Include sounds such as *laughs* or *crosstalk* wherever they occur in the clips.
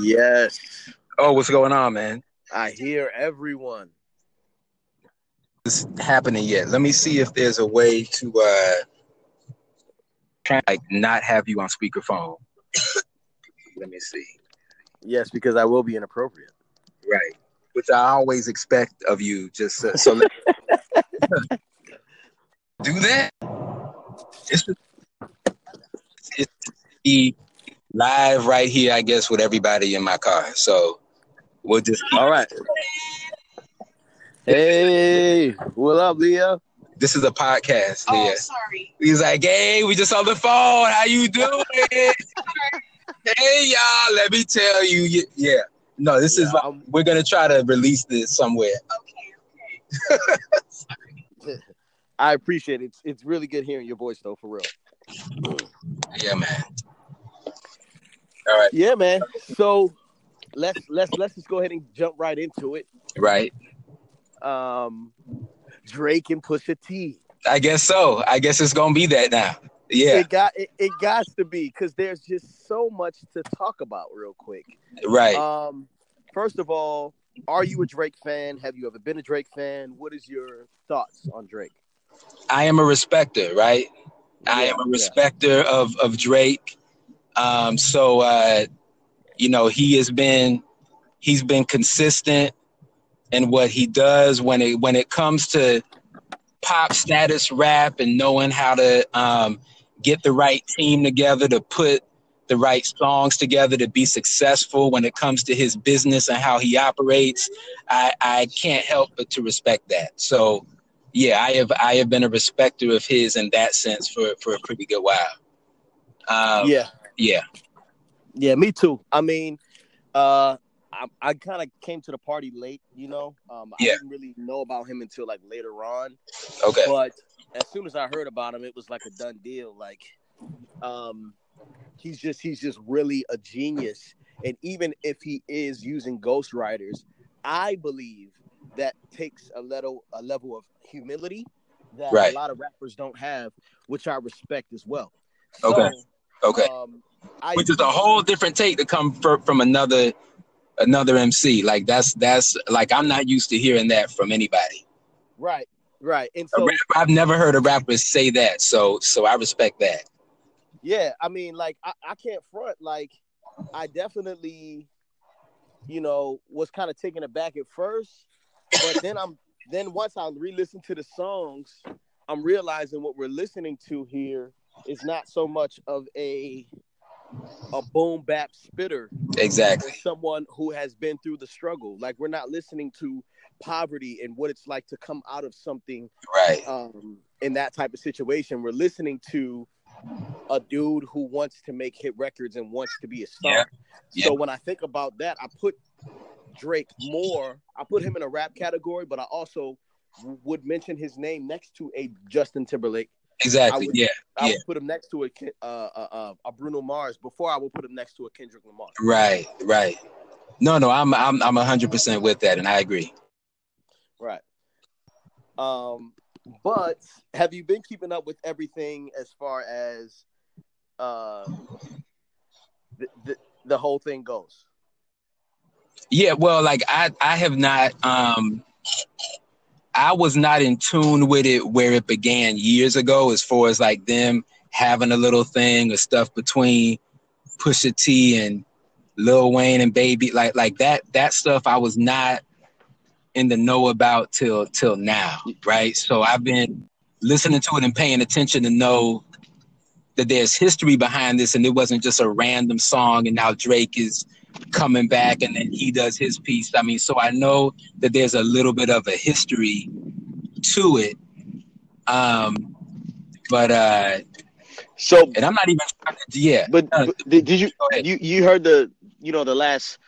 Yes, Oh, what's going on, man? I hear everyone. It's happening yet. Let me see if there's a way to uh try like not have you on speakerphone. *coughs* Let me see. Yes, because I will be inappropriate. Right. Which I always expect of you. Just uh, so let- *laughs* do that. It's it's be live right here, I guess, with everybody in my car. So we'll just keep All right. Hey, what up, Leah? this is a podcast, Oh, Leah. sorry. He's like, hey, we just on the phone. How you doing? *laughs* *laughs* hey, y'all. Let me tell you. Yeah. No, this is. I'm- We're gonna try to release this somewhere. Okay, okay. *laughs* I appreciate it. It's, it's really good hearing your voice, though, for real. Yeah, man. All right. Yeah, man. So let's let's let's just go ahead and jump right into it. Right. Um, Drake and Pusha T. I guess so. I guess it's gonna be that now. Yeah. It got it, it got to be because there's just so much to talk about real quick. Right. Um, first of all, are you a Drake fan? Have you ever been a Drake fan? What is your thoughts on Drake? I am a respecter. Right. I am a yeah. respecter of of Drake. Um, so uh, you know, he has been he's been consistent in what he does when it when it comes to pop status rap and knowing how to um, get the right team together to put the right songs together to be successful when it comes to his business and how he operates. I, I can't help but to respect that. So yeah, I have I have been a respecter of his in that sense for for a pretty good while. Um, yeah, yeah, yeah, me too. I mean, uh, I, I kind of came to the party late, you know. Um, I didn't really know about him until like later on. okay, But as soon as I heard about him, it was like a done deal. Like, um, he's just he's just really a genius. And even if he is using ghostwriters, I believe that takes a level a level of humility that Right. a lot of rappers don't have, which I respect as well. So, Okay. Okay. Um, I Which is a whole different take to come fr- from another another MC. Like that's that's like I'm not used to hearing that from anybody. right, right, and so rapper, I've never heard a rapper say that, so so I respect that. Yeah, I mean, like I, I can't front. Like, I definitely, you know, was kind of taken aback at first, but then I'm then once I re-listen to the songs, I'm realizing what we're listening to here is not so much of a a boom bap spitter, Exactly. someone who has been through the struggle. Like we're not listening to poverty and what it's like to come out of something Right. um, in that type of situation. We're listening to a dude who wants to make hit records and wants to be a star. Yeah. So when I think about that, I put Drake more. I put him in a rap category, but I also would mention his name next to a Justin Timberlake. Exactly. would- Yeah. I Yeah. would put him next to a uh, uh, uh, a Bruno Mars before I would put him next to a Kendrick Lamar. Right. Right. No, no, I'm I'm I'm hundred percent with that, and I agree. Right. Um, but have you been keeping up with everything as far as uh the, the, the whole thing goes? Yeah, well, like I I have not um I was not in tune with it where it began years ago as far as like them having a little thing or stuff between Pusha T and Lil Wayne and Baby like like that that stuff I was not in the know about till till now, right? So I've been listening to it and paying attention to know that there's history behind this and it wasn't just a random song and now Drake is coming back and then he does his piece. I mean, so I know that there's a little bit of a history to it. Um, but uh, So, and I'm not even yeah. but, Uh, but did, did you you you heard the you know the last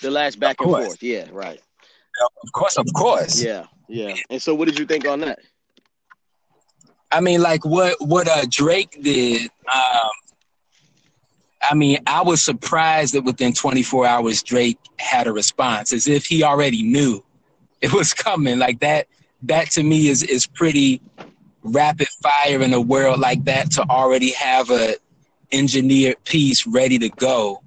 the last back and forth? Yeah, right. Of course, of course. Yeah, yeah. And so, what did you think on that? I mean, like what what uh, Drake did. Um, I mean, I was surprised that within 24 hours Drake had a response, as if he already knew it was coming. Like that. That to me is is pretty rapid fire in a world like that to already have a engineered piece ready to go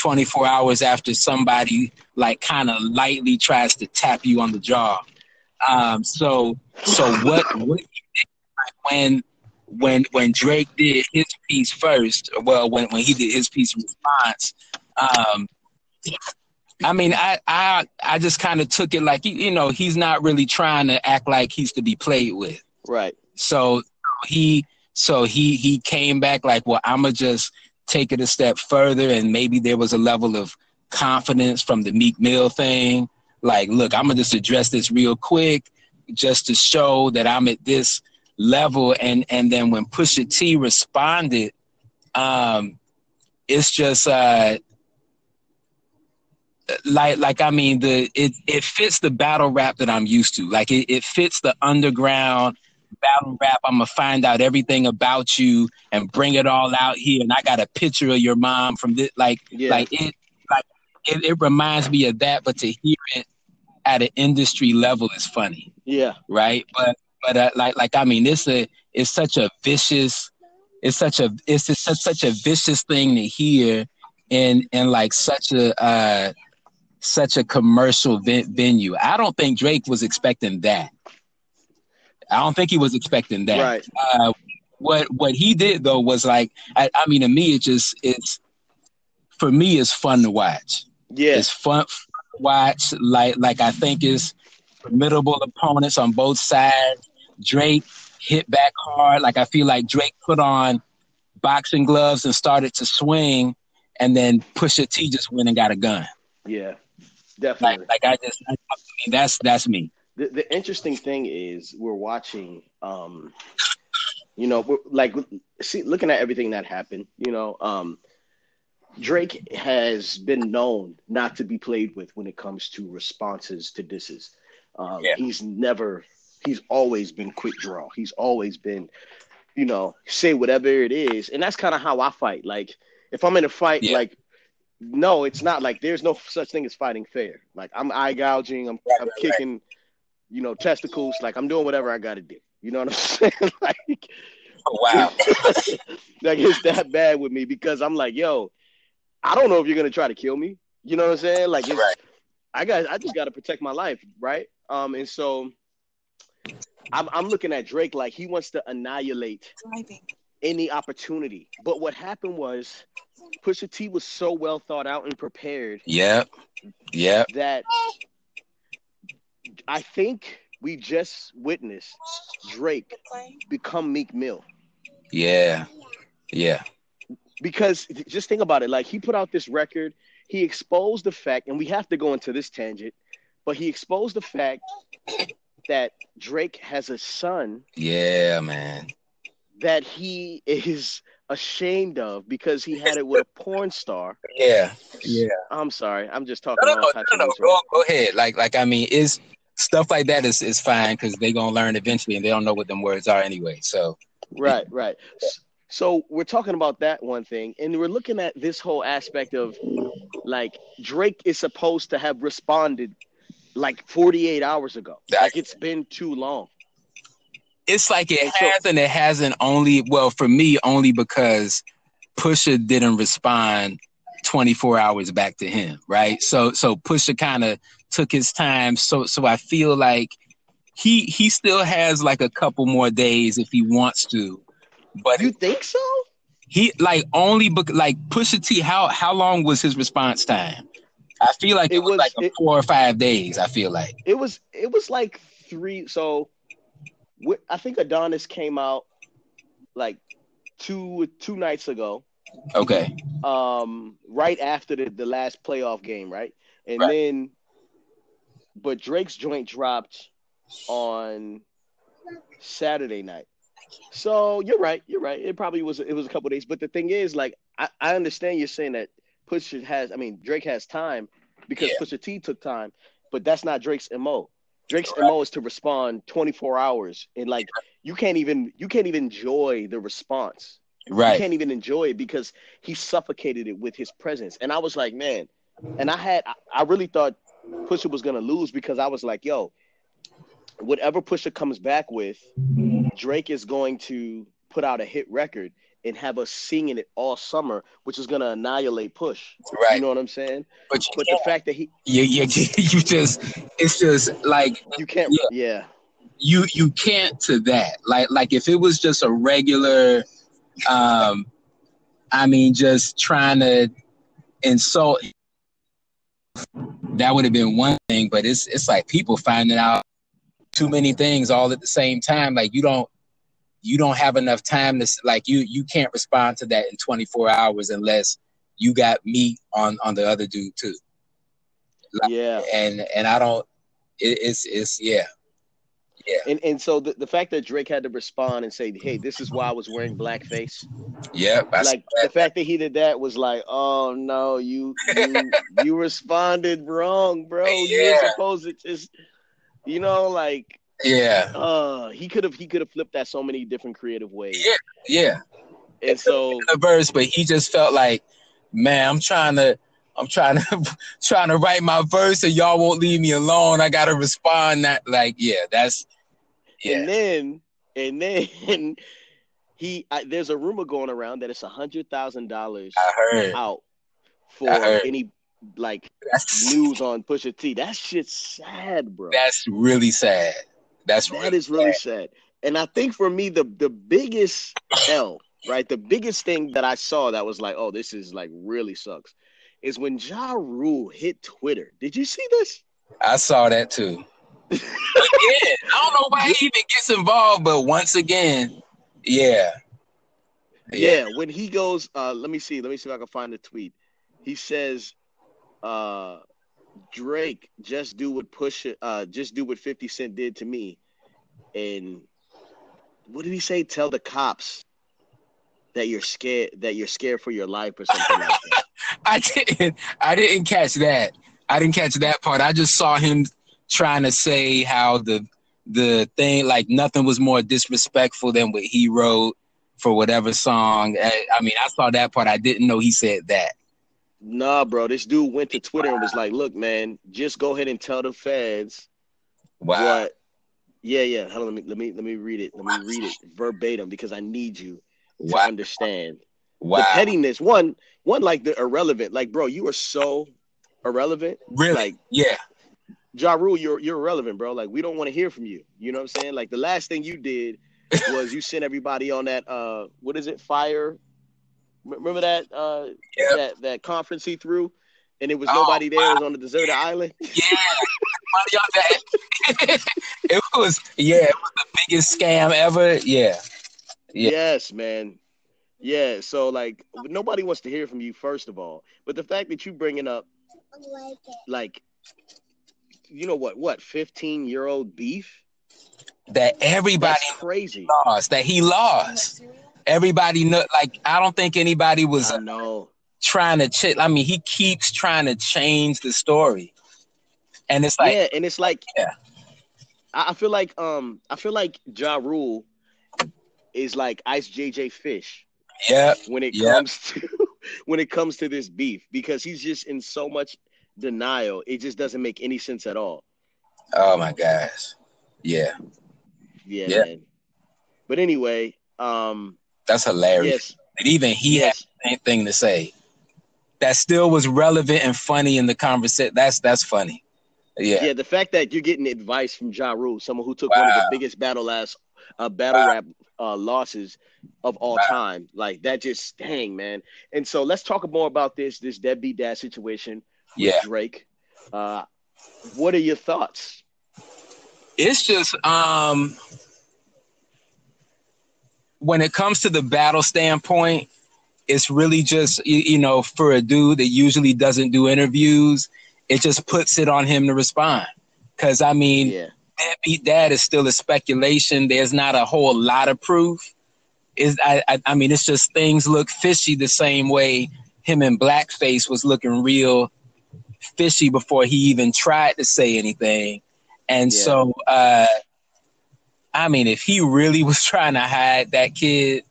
24 hours after somebody like kind of lightly tries to tap you on the jaw. Um, so so what what when when when Drake did his piece first, well when when he did his piece in response, um, I mean I I I just kind of took it like you know he's not really trying to act like he's to be played with. Right. So he so he he came back like, well, I'ma just take it a step further, and maybe there was a level of confidence from the Meek Mill thing. Like, look, I'm gonna just address this real quick, just to show that I'm at this level. And and then when Pusha T responded, um, it's just uh, like like I mean the it it fits the battle rap that I'm used to. Like it, it fits the underground battle rap. I'm gonna find out everything about you and bring it all out here. And I got a picture of your mom from this. Like, Yeah. like it, like it, it reminds me of that. But to hear it at an industry level is funny, Yeah. right? But but uh, like like I mean, it's a it's such a vicious. It's such a it's just such such a vicious thing to hear in in like such a uh such a commercial ven- venue. I don't think Drake was expecting that. I don't think he was expecting that. Right. Uh, what what he did though was like I, I mean to me it just it's for me it's fun to watch. Yeah. It's fun to watch like like I think is formidable opponents on both sides. Drake hit back hard. Like I feel like Drake put on boxing gloves and started to swing, and then Pusha T just went and got a gun. Yeah. Like Definitely. like I just I, I mean that's that's me. the, the interesting thing is we're watching um you know we're, like see looking at everything that happened you know um drake has been known not to be played with when it comes to responses to disses um Yeah. he's never he's always been quick draw he's always been you know say whatever it is and that's kind of how i fight like if i'm in a fight Yeah. like no it's not like there's no such thing as fighting fair like i'm eye gouging i'm, I'm kicking you know, testicles. Like I'm doing whatever I got to do. You know what I'm *laughs* saying? *laughs* like, Oh, wow. *laughs* like it's that bad with me because I'm like, yo, I don't know if you're gonna try to kill me. You know what I'm saying? Like, it's, Right. I got, I just got to protect my life, right? Um, and so I'm, I'm looking at Drake like he wants to annihilate Driving. any opportunity. But what happened was, Pusha T was so well thought out and prepared Yep. Yep. that I think we just witnessed Drake become Meek Mill. Yeah. Yeah. because just think about it like he put out this record he exposed the fact and we have to go into this tangent but he exposed the fact that drake has a son Yeah, man. that he is ashamed of because he had it with a porn star Yeah. Yeah. i'm sorry i'm just talking No, no, no, no, no. Go, go ahead. Like, like I mean, is stuff like that is is fine because they're gonna learn eventually, and they don't know what them words are anyway. So right right so we're talking about that one thing and we're looking at this whole aspect of like drake is supposed to have responded like 48 hours ago like it's been too long it's like it has and it hasn't. Only well for me, only because Pusha didn't respond 24 hours back to him, right? So so Pusha kind of took his time. So so I feel like he he still has like a couple more days if he wants to, but you think so he like only bec- like Pusha T. How how long was his response time? I feel like it, It was, was- like it- four or five days. I feel like. It was it was like three so i think adonis came out like two two nights ago. Okay, um right after the, the last playoff game right? And Right. then but drake's joint dropped on saturday night. So you're right you're right. It probably was it was a couple days. But the thing is like i, I understand you're saying that pusha has i mean drake has time because Yeah. pusha t took time but that's not drake's mo drake's mo is to respond 24 hours and like you can't even you can't even enjoy the response Right. you can't even enjoy it because he suffocated it with his presence. And I was like, man, and I had, I, I really thought Pusha was gonna lose because I was like, yo, whatever Pusha comes back with, Drake is going to put out a hit record. And have us singing it all summer, which is gonna annihilate Push. Right. You know what I'm saying? But But the fact that he you, you, *laughs* you just it's just like you can't Yeah. yeah. you you can't to that like like if it was just a regular um i mean just trying to insult that would have been one thing but it's it's like people finding out too many things all at the same time like you don't you don't have enough time to like you you can't respond to that in 24 hours unless you got meat on on the other dude too Yeah. and and i don't it, it's it's yeah Yeah. And and so the, the fact that Drake had to respond and say, Hey, this is why I was wearing blackface. Yeah, I like the fact that he did that was like, oh no, you you *laughs* you responded wrong, bro. You're supposed to just you know, like yeah uh he could have he could have flipped that so many different creative ways. Yeah. yeah And so the verse, but he just felt like, man, I'm trying to, I'm trying to, *laughs* trying to write my verse, and y'all won't leave me alone. I gotta respond. That like, yeah, that's yeah, and then and then *laughs* he I, there's a rumor going around that it's a hundred thousand dollars out for any like That's news on Pusha T. That shit's sad, bro. that's really sad. That's That really is really sad. sad. And I think for me, the the biggest L, right? The biggest thing that I saw that was like, oh, this is like really sucks, is when Ja Rule hit Twitter. Did you see this? I saw that too. Again, I don't know why he even gets involved, but once again, yeah, Yeah, when he goes, uh, let me see, let me see if I can find the tweet. He says, uh, Drake, just do what push uh just do what 50 Cent did to me. And what did he say? Tell the cops that you're scared that you're scared for your life or something like that. *laughs* I didn't. I didn't catch that. I didn't catch that part. I just saw him trying to say how the the thing like nothing was more disrespectful than what he wrote for whatever song. I, I mean, I saw that part. I didn't know he said that. Nah, bro. This dude went to Twitter and was like, "Look, man, just go ahead and tell the feds Wow. what." Yeah, yeah. Hold on, let me let me let me read it. Let me read it verbatim because I need you to Wow. understand Wow. the pettiness. One, one like the irrelevant. Like, bro, you are so irrelevant. Really? Like, yeah. Ja Rule, you're you're irrelevant, bro. Like, we don't want to hear from you. You know what I'm saying? Like, the last thing you did *laughs* was you sent everybody on that uh, what is it? Fyre. Remember that uh Yeah. that that conference he threw, and it was Oh, nobody there. It was on the deserted island. *laughs* Yeah. On that. *laughs* it was yeah. It was the biggest scam ever. Yeah. Yeah. Yes, man. Yeah. So like, nobody wants to hear from you, first of all. But the fact that you bringing up like, you know what? What? Fifteen year old beef? That everybody That's crazy. lost. That he lost. Everybody know. Like I don't think anybody was I know. trying to ch- I mean, he keeps trying to change the story, and it's like, yeah, and it's like, Yeah. I, I feel like, um, I feel like Ja Rule is like Ice JJ Fish yeah, when it Yeah. comes *laughs* to when it comes to this beef because he's just in so much denial. It just doesn't make any sense at all. oh my gosh, yeah, Yeah, Yeah. But anyway, um, that's hilarious. yes, And even he yes, had the same thing to say that still was relevant and funny in the conversation. That's that's funny. yeah. Yeah, The fact that you're getting advice from Ja Rule, someone who took one of the biggest battle last uh, battle Wow. rap uh, losses of all Wow. time, like that just dang man. And so let's talk more about this this deadbeat dad situation with yeah. Drake. Uh, what are your thoughts? It's just um when it comes to the battle standpoint, it's really just you, you know for a dude that usually doesn't do interviews, it just puts it on him to respond. Because I mean, Yeah, deadbeat dad is still a speculation. There's not a whole lot of proof. Is I, I I mean it's just things look fishy the same way him and blackface was looking real fishy before he even tried to say anything. And Yeah. so uh I mean if he really was *laughs* trying to hide that kid,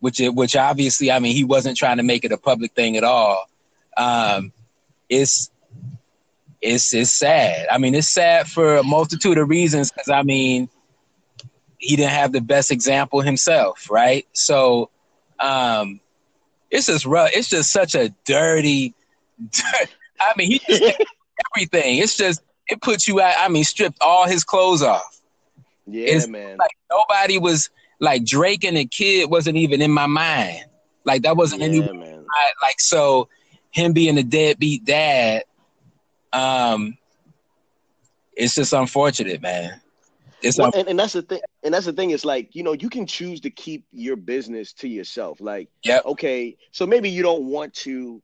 which which obviously I mean he wasn't trying to make it a public thing at all. Um it's it's it's sad. I mean, it's sad for a multitude of reasons because I mean, he didn't have the best example himself, right? So, Um, it's just rough. It's just such a dirty. *laughs* I mean, he just everything. It's just it puts you out. I mean, stripped all his clothes off. Yeah, It's man. Like nobody was like Drake and the kid wasn't even in my mind. Like that wasn't yeah, any like so. Him being a deadbeat dad, um, it's just unfortunate, man. It's Well, and, and that's the thing. And that's the thing. It's like you know you can choose to keep your business to yourself. Like, Yep. okay, so maybe you don't want to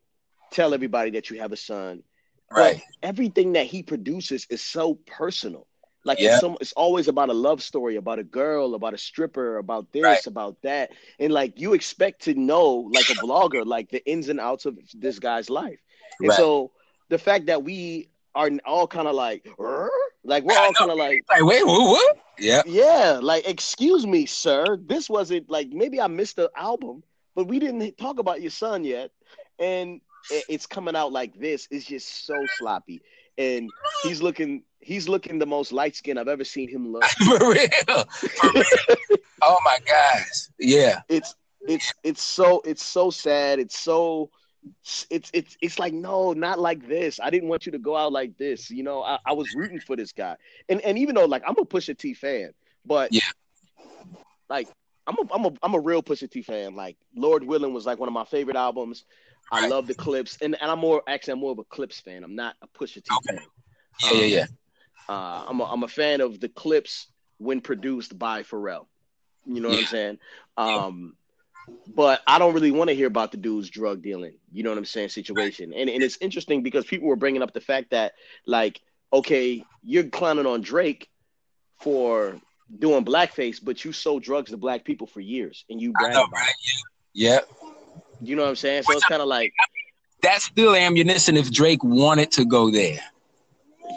tell everybody that you have a son. but right. everything that he produces is so personal. Like Yeah. it's, some, it's always about a love story, about a girl, about a stripper, about this, Right. about that, and like you expect to know, like a vlogger, like the ins and outs of this guy's life. And Right. so the fact that we are all kind of like, like we're all kind of like, Like wait, what? what? Yeah. yeah, like excuse me, sir, this wasn't like maybe I missed the album, but we didn't talk about your son yet, and it's coming out like this. It's just so sloppy, and he's looking he's looking the most light skinned I've ever seen him look. *laughs* For real. For real. oh my gosh. Yeah. It's it's it's so it's so sad. It's so it's it's it's like no, not like this. I didn't want you to go out like this. You know, I, I was rooting for this guy, and and even though like I'm a Pusha T fan, but Yeah. like I'm a I'm a I'm a real Pusha T fan. Like Lord Willing was like one of my favorite albums. I love the Clipse, and and I'm more actually I'm more of a Clipse fan. I'm not a Pusha T Okay. fan. Yeah, yeah, um, yeah. Uh, I'm a, I'm a fan of the Clipse when produced by Pharrell. You know what I'm saying? Um, but I don't really want to hear about the dude's drug dealing. You know what I'm saying? Situation, and and it's interesting because people were bringing up the fact that like, okay, you're clowning on Drake for doing blackface, but you sold drugs to black people for years, and you brag know, right? it. Yeah. You know what I'm saying? So it's kind of like, That's still ammunition if Drake wanted to go there.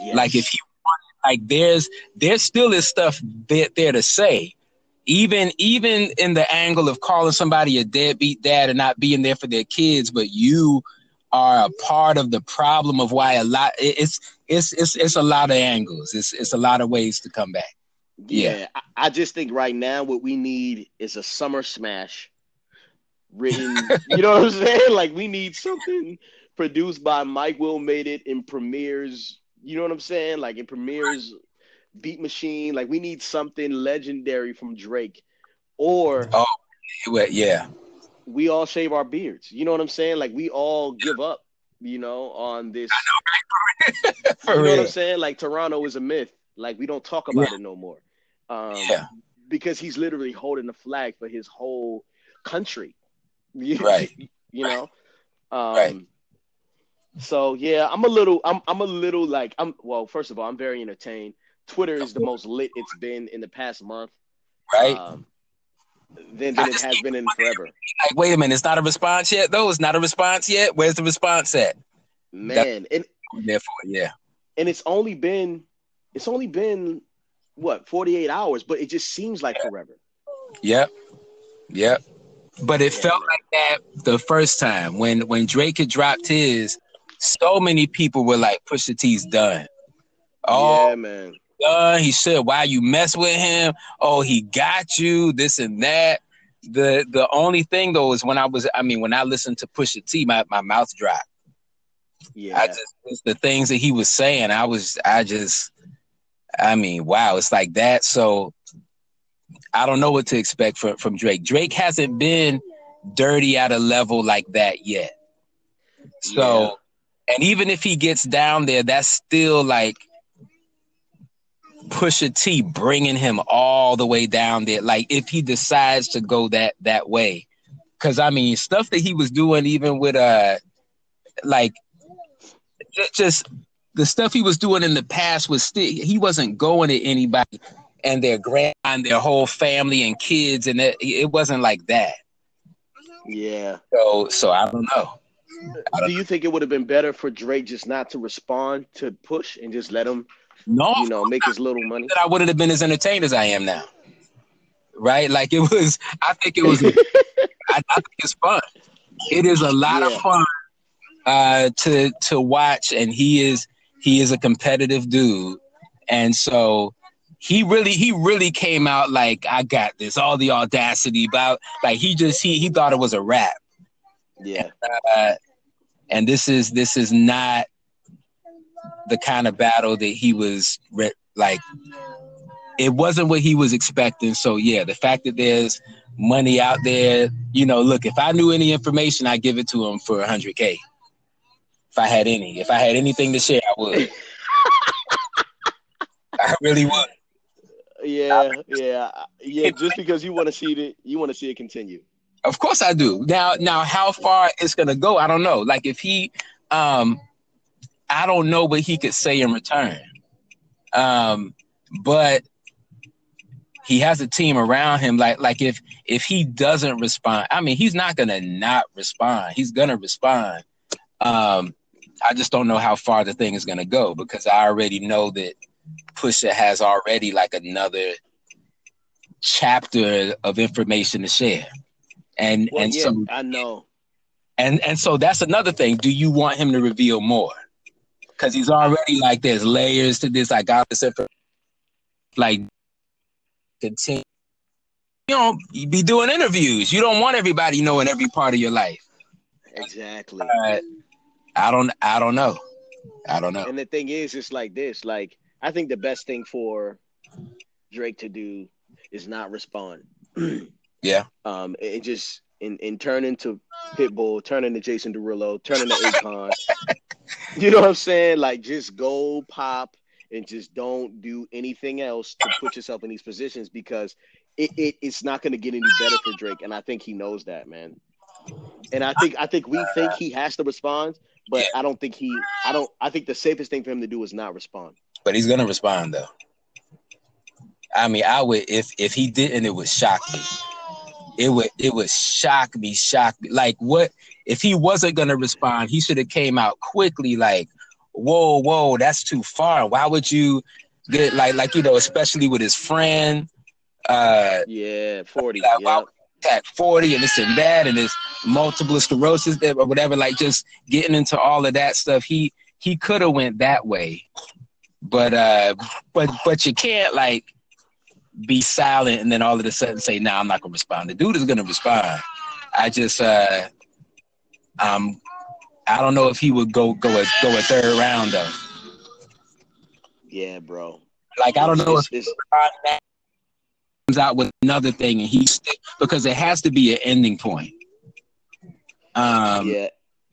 yes. Like if he like there's there still is stuff there, there to say. Even even in the angle of calling somebody a deadbeat dad and not being there for their kids, but you are a part of the problem of why a lot it's it's it's it's a lot of angles. It's it's a lot of ways to come back. Yeah, Yeah. I, I just think right now what we need is a summer smash written. *laughs* you know what I'm saying? Like we need something produced by Mike Will made it in Premier's. You know what I'm saying? Like in Premier's Beat Machine. Like we need something legendary from Drake, or Oh. Yeah. we all shave our beards. You know what I'm saying? Like we all give up. You know, on this. *laughs* For you know real. what I'm saying? Like Toronto is a myth. Like we don't talk about it no more. Um, Yeah. Because he's literally holding the flag for his whole country. *laughs* Right. You know. Um, Right. So yeah, I'm a little. I'm. I'm a little like. I'm. Well, first of all, I'm very entertained. Twitter is the most lit it's been in the past month. Right. Um, than, than it has been in forever. like, wait a minute, it's not a response yet, though. It's not a response yet. Where's the response at? Man, and it. Yeah. and it's only been. It's only been what 48 hours, but it just seems like forever. Yep. Yep. But it Yeah, felt man. like that the first time when when Drake had dropped his. So many people were like, "Pusha T's done." Oh, yeah, man. done. He said, "Why you mess with him? Oh, he got you. This and that." The the only thing though is when I was, I mean, when I listened to Pusha T, my, my mouth dropped. Yeah. I just the things that he was saying. I was, I just, I mean, wow, it's like that. So I don't know what to expect from from Drake. Drake hasn't been dirty at a level like that yet. So, and even if he gets down there, that's still like Pusha T bringing him all the way down there. Like if he decides to go that that way, because I mean, stuff that he was doing, even with uh, like just the stuff he was doing in the past was still he wasn't going to anybody and their grand and their whole family and kids, and it, it wasn't like that. yeah. So, so I don't know. Do you think it would have been better for Drake just not to respond to push and just let him, No, you know, make his little money? that I wouldn't have been as entertained as I am now. Right? Like it was. I think it was. *laughs* I, I think it's fun. It is a lot Yeah. of fun uh, to to watch, and he is he is a competitive dude, and so he really he really came out like I got this, all the audacity about like he just he he thought it was a rap. Yeah. Uh, and this is this is not the kind of battle that he was re- like it wasn't what he was expecting so yeah the fact that there's money out there you know look if i knew any information i'd give it to him for 100k if i had any if i had anything to share i would *laughs* i really would Yeah, yeah, yeah. Just because you want to see it, you want to see it continue. Of course I do. Now now how far it's gonna go, I don't know. Like if he um I don't know what he could say in return. Um but he has a team around him. Like like if if he doesn't respond, I mean he's not gonna not respond. He's gonna respond. Um I just don't know how far the thing is gonna go because I already know that Pusha has already like another chapter of information to share. And Well, and yeah, so I know. and and so that's another thing. Do you want him to reveal more? Because he's already like there's layers to this. I got this information. Like continue. You know, you be doing interviews. You don't want everybody knowing every part of your life. Exactly. Uh, I don't. I don't know. I don't know. And the thing is, it's like this. Like, I think the best thing for Drake to do is not respond. *clears throat* Yeah. Um, and just in in turn into Pitbull, turn into Jason Derulo, turn into Akon. *laughs* you know what I'm saying? Like, just go pop and just don't do anything else to put yourself in these positions because it, it it's not going to get any better for Drake, and I think he knows that, man. And I think I think we think he has to respond, but I don't think he. I don't. I think the safest thing for him to do is not respond. But he's gonna respond though. I mean, I would if if he didn't, it would shock me. It would it would shock me, shock me. Like what if he wasn't gonna respond? He should have came out quickly. Like, whoa, whoa, that's too far. Why would you get like like you know, especially with his friend, uh, Yeah, forty. Like, yeah. attack forty and this and that and his multiple sclerosis or whatever. Like just getting into all of that stuff. He he could have went that way, but uh, but but you can't like be silent and then all of a sudden say, "No, nah, I'm not gonna respond." The dude is gonna respond. I just uh, um, I don't know if he would go go a go a third round though. Yeah, bro. Like I don't know if It's- it's- comes out with another thing and he's because it has to be an ending point. Um, yeah,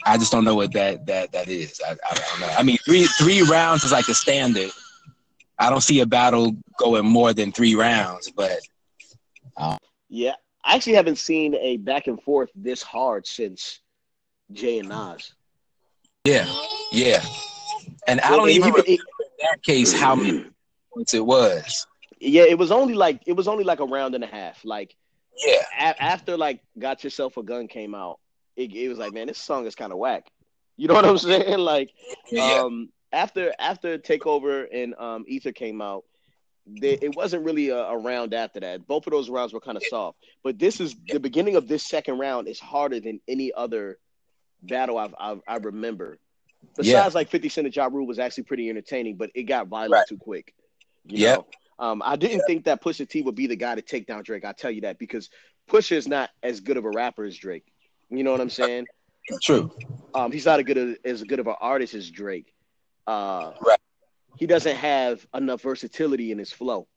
I just don't know what that that that is. I, I don't know. I mean, three three rounds is like a standard. I don't see a battle going more than three rounds, but yeah. I actually haven't seen a back and forth this hard since Jay and Nas. yeah, yeah. And I don't and even remember it- in that case how many points it was. yeah, it was only like it was only like a round and a half. Like Yeah, a- after like "Got Yourself a Gun" came out, it, it was like, man, this song is kind of whack. You know what I'm *laughs* saying? Like, yeah, um, after after Takeover and um, Ether came out, they, it wasn't really a, a round after that. Both of those rounds were kind of soft. But this is the beginning of this second round is harder than any other battle I've, I've I remember. Besides, Yeah. like Fifty Cent and Ja Rule was actually pretty entertaining, but it got violent Right. too quick. yeah. Um, I didn't think that Pusha T would be the guy to take down Drake. I tell you that because Pusha is not as good of a rapper as Drake. You know what I'm saying? true. Um, he's not a good as good of an artist as Drake. Uh, Right. He doesn't have enough versatility in his flow.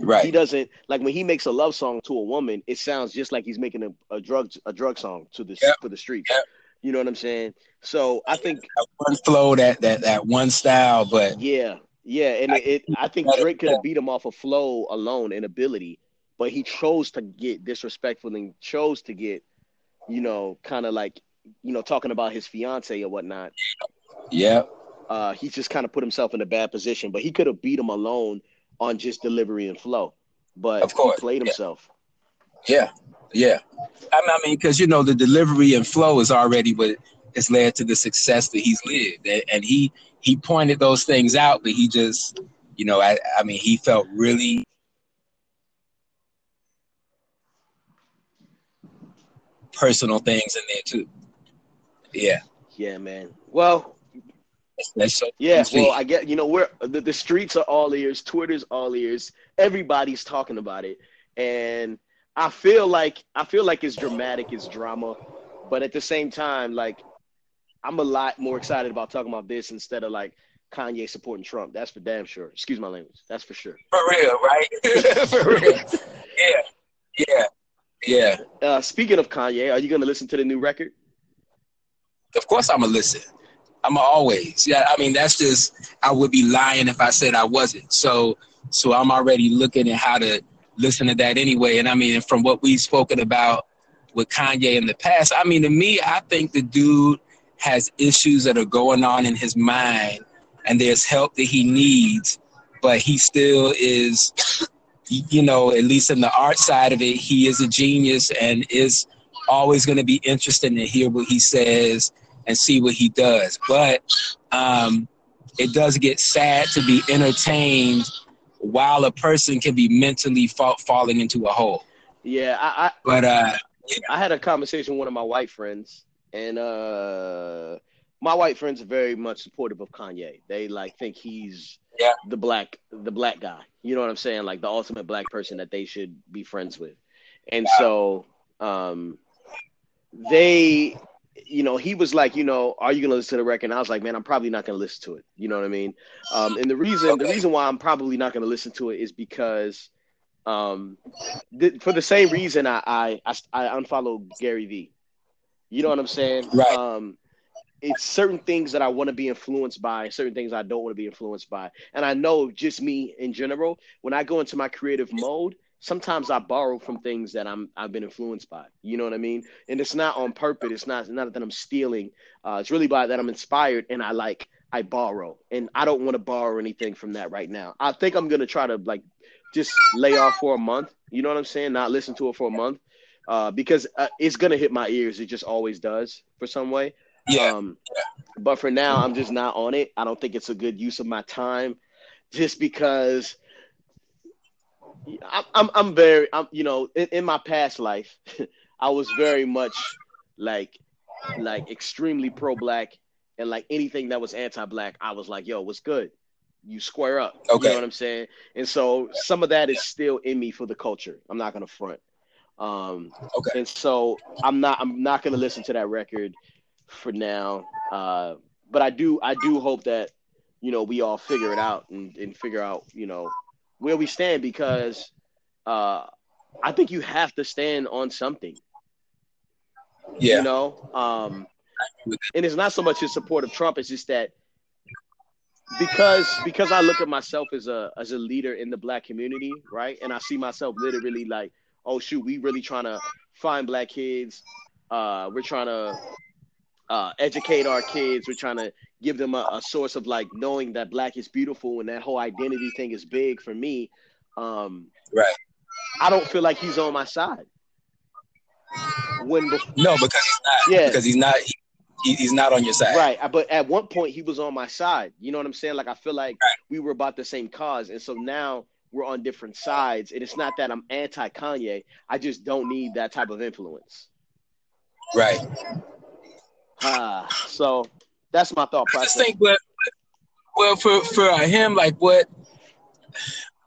Right. He doesn't like when he makes a love song to a woman. It sounds just like he's making a, a drug a drug song to the Yep. for the streets. Yep. You know what I'm saying? So I think That one flow, that that that one style, but yeah, yeah, and it, it I think Drake could have beat him off of flow alone and ability, but he chose to get disrespectful and chose to get, you know, kind of like, you know, talking about his fiance or whatnot. yeah, uh, he just kind of put himself in a bad position. But he could have beat him alone on just delivery and flow. But Of course, he played yeah. himself. yeah, yeah. I mean, because you know the delivery and flow is already what has led to the success that he's lived, and, he he pointed those things out, but he just, you know, I I mean, he felt really personal things in there too. Yeah, Yeah, man. Well, so yeah. Sweet. Well, I get you know we're the, the streets are all ears. Twitter's all ears. everybody's talking about it, and I feel like I feel like it's dramatic, it's drama, but at the same time, like I'm a lot more excited about talking about this instead of like Kanye supporting Trump. That's for damn sure. Excuse my language. That's for sure. For real, right? *laughs* for real. Yeah, yeah, yeah. Uh, speaking of Kanye, are you going to listen to the new record? Of course, I'm gonna listen. I'm always. Yeah, I mean that's just I would be lying if I said I wasn't. So so I'm already looking at how to listen to that anyway. And I mean, from what we've spoken about with Kanye in the past, I mean, to me, I think the dude has issues that are going on in his mind, and there's help that he needs, but he still is, you know, at least in the art side of it, he is a genius and is always going to be interested to hear what he says and see what he does. But um, it does get sad to be entertained while a person can be mentally fa- falling into a hole. Yeah, I, I but uh, yeah. I had a conversation with one of my white friends, and uh, my white friends are very much supportive of Kanye. They like think he's yeah. the black the black guy. You know what I'm saying? Like the ultimate black person that they should be friends with. And so um, they you know, he was like, you know, are you gonna listen to the record? And I was like, man, I'm probably not gonna listen to it. You know what I mean? Um, and the reason, okay. the reason why I'm probably not gonna listen to it is because, um, th- for the same reason I, I I I unfollowed Gary Vee. You know what I'm saying? Right. Um, it's certain things that I want to be influenced by, certain things I don't want to be influenced by. And I know just me in general, when I go into my creative mode, sometimes I borrow from things that I'm I've been influenced by. You know what I mean? And it's not on purpose. It's not it's not that I'm stealing. Uh, it's really by that I'm inspired and I like I borrow. And I don't want to borrow anything from that right now. I think I'm gonna try to like just lay off for a month. You know what I'm saying? Not listen to it for a month. Uh, because uh, it's gonna hit my ears. It just always does for some way. Yeah. Um, but for now, I'm just not on it. I don't think it's a good use of my time, just because I'm I'm very I'm you know in, in my past life *laughs* I was very much like like extremely pro black and like anything that was anti black I was like yo what's good? You square up. Okay. you know what I'm saying? And so some of that is still in me for the culture. I'm not gonna front. Um okay. and so I'm not I'm not gonna listen to that record for now uh but I do I do hope that you know we all figure it out and, and figure out you know where we stand because uh, I think you have to stand on something. Yeah. You know, um, and it's not so much his support of Trump; it's just that because because I look at myself as a as a leader in the black community, right? And I see myself literally like, oh shoot, we really trying to find black kids. Uh, we're trying to uh, educate our kids. We're trying to give them a, a, source of like knowing that black is beautiful and that whole identity thing is big for me. Um, right. I don't feel like he's on my side. When before, no, because he's not. Yeah, because he's not. He, he's not on your side. Right. But at one point he was on my side. You know what I'm saying? Like I feel like right. we were about the same cause, and so now we're on different sides. And it's not that I'm anti Kanye. I just don't need that type of influence. Right. Ah, so that's my thought process. I think, but well, for for him, like what,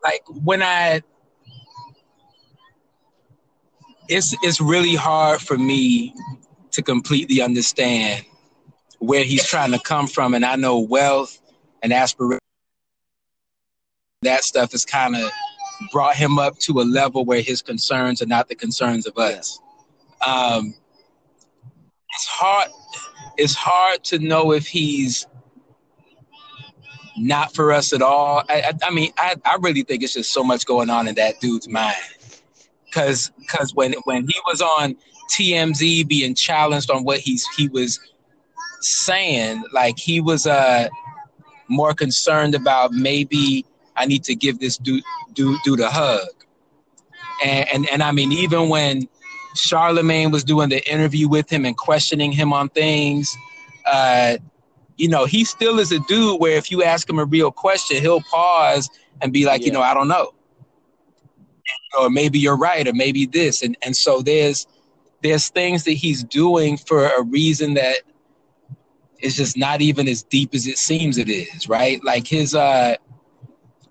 like when I, it's it's really hard for me to completely understand where he's trying to come from, and I know wealth and aspiration, that stuff has kind of brought him up to a level where his concerns are not the concerns of us. Yeah. Um, it's hard it's hard to know if he's not for us at all. I, I, I, mean, I, I really think it's just so much going on in that dude's mind. Cause, cause when when he was on TMZ being challenged on what he's he was saying, like he was uh more concerned about maybe I need to give this dude dude, dude a hug. And, and and I mean, even when Charlemagne was doing the interview with him and questioning him on things. Uh, you know, he still is a dude where if you ask him a real question, he'll pause and be like, yeah. you know, I don't know. Or maybe you're right, or maybe this. And and so there's there's things that he's doing for a reason that is just not even as deep as it seems it is, right? Like his uh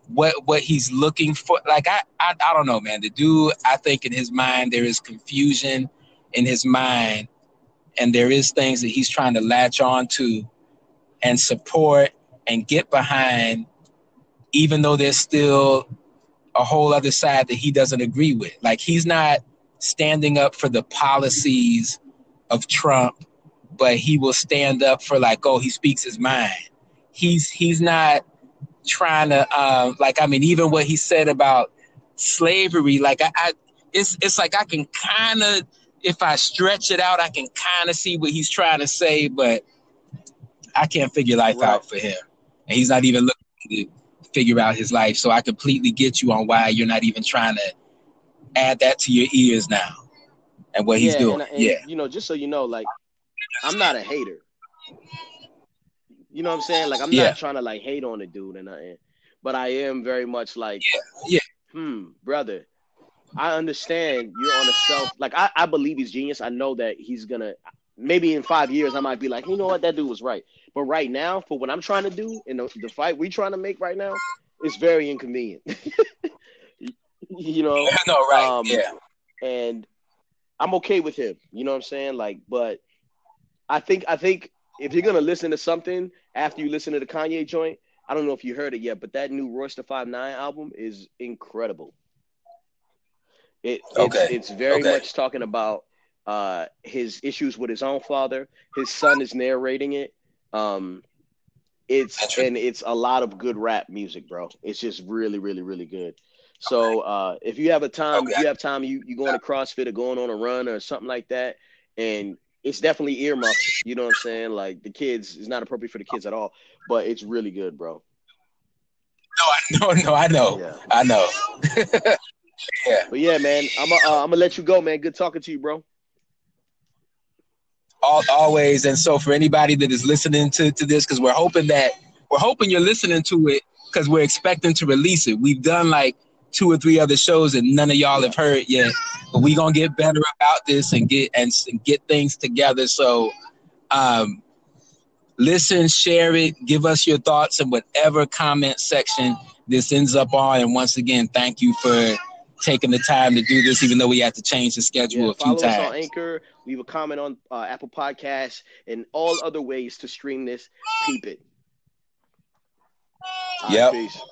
what what he's looking for. Like I, I I don't know, man. The dude, I think in his mind there is confusion in his mind, and there is things that he's trying to latch on to and support and get behind, even though there's still a whole other side that he doesn't agree with. Like he's not standing up for the policies of Trump, but he will stand up for like, oh, he speaks his mind. He's he's not trying to uh, like I mean, even what he said about slavery, like I, I it's it's like I can kind of if I stretch it out, I can kind of see what he's trying to say, but I can't figure life right. out for him, and he's not even looking to figure out his life. So I completely get you on why you're not even trying to add that to your ears now, and what he's doing. And, and, yeah, you know, just so you know, like I'm not a hater. You know what I'm saying? Like I'm Yeah. not trying to like hate on the dude and nothing, but I am very much like, yeah. yeah. hmm, brother. I understand you're on a self. Like I, I believe he's genius. I know that he's gonna. Maybe in five years, I might be like, you know what, that dude was right. But right now, for what I'm trying to do and the, the fight we trying to make right now, it's very inconvenient. *laughs* you know, no, right, um, yeah, and I'm okay with him. You know what I'm saying? Like, but I think I think if you're gonna listen to something after you listen to the Kanye joint, I don't know if you heard it yet, but that new Royce da 5'9" album is incredible. It it's, Okay. it's very Okay. much talking about uh his issues with his own father. His son is narrating it. Um it's and it's a lot of good rap music, bro. It's just really, really, really good. So uh if you have a time, if you have time, you you going to CrossFit or going on a run or something like that, and it's definitely earmuffs. You know what I'm saying? Like the kids, it's not appropriate for the kids at all, but it's really good, bro. no, I know, no, I know, Yeah. I know. *laughs* Yeah, but yeah, man, I'm uh, I'm gonna let you go, man. Good talking to you, bro. Al always. And so for anybody that is listening to, to this, because we're hoping that we're hoping you're listening to it because we're expecting to release it. We've done like two or three other shows that none of y'all have heard yet. But we gonna get better about this and get and, and get things together. So um listen, share it, give us your thoughts in whatever comment section this ends up on. And once again, thank you for taking the time to do this, even though we had to change the schedule Yeah, a few follow us on times. Anchor, leave a comment on uh, Apple Podcasts, and all other ways to stream this. Keep it. Right, Yep. peace.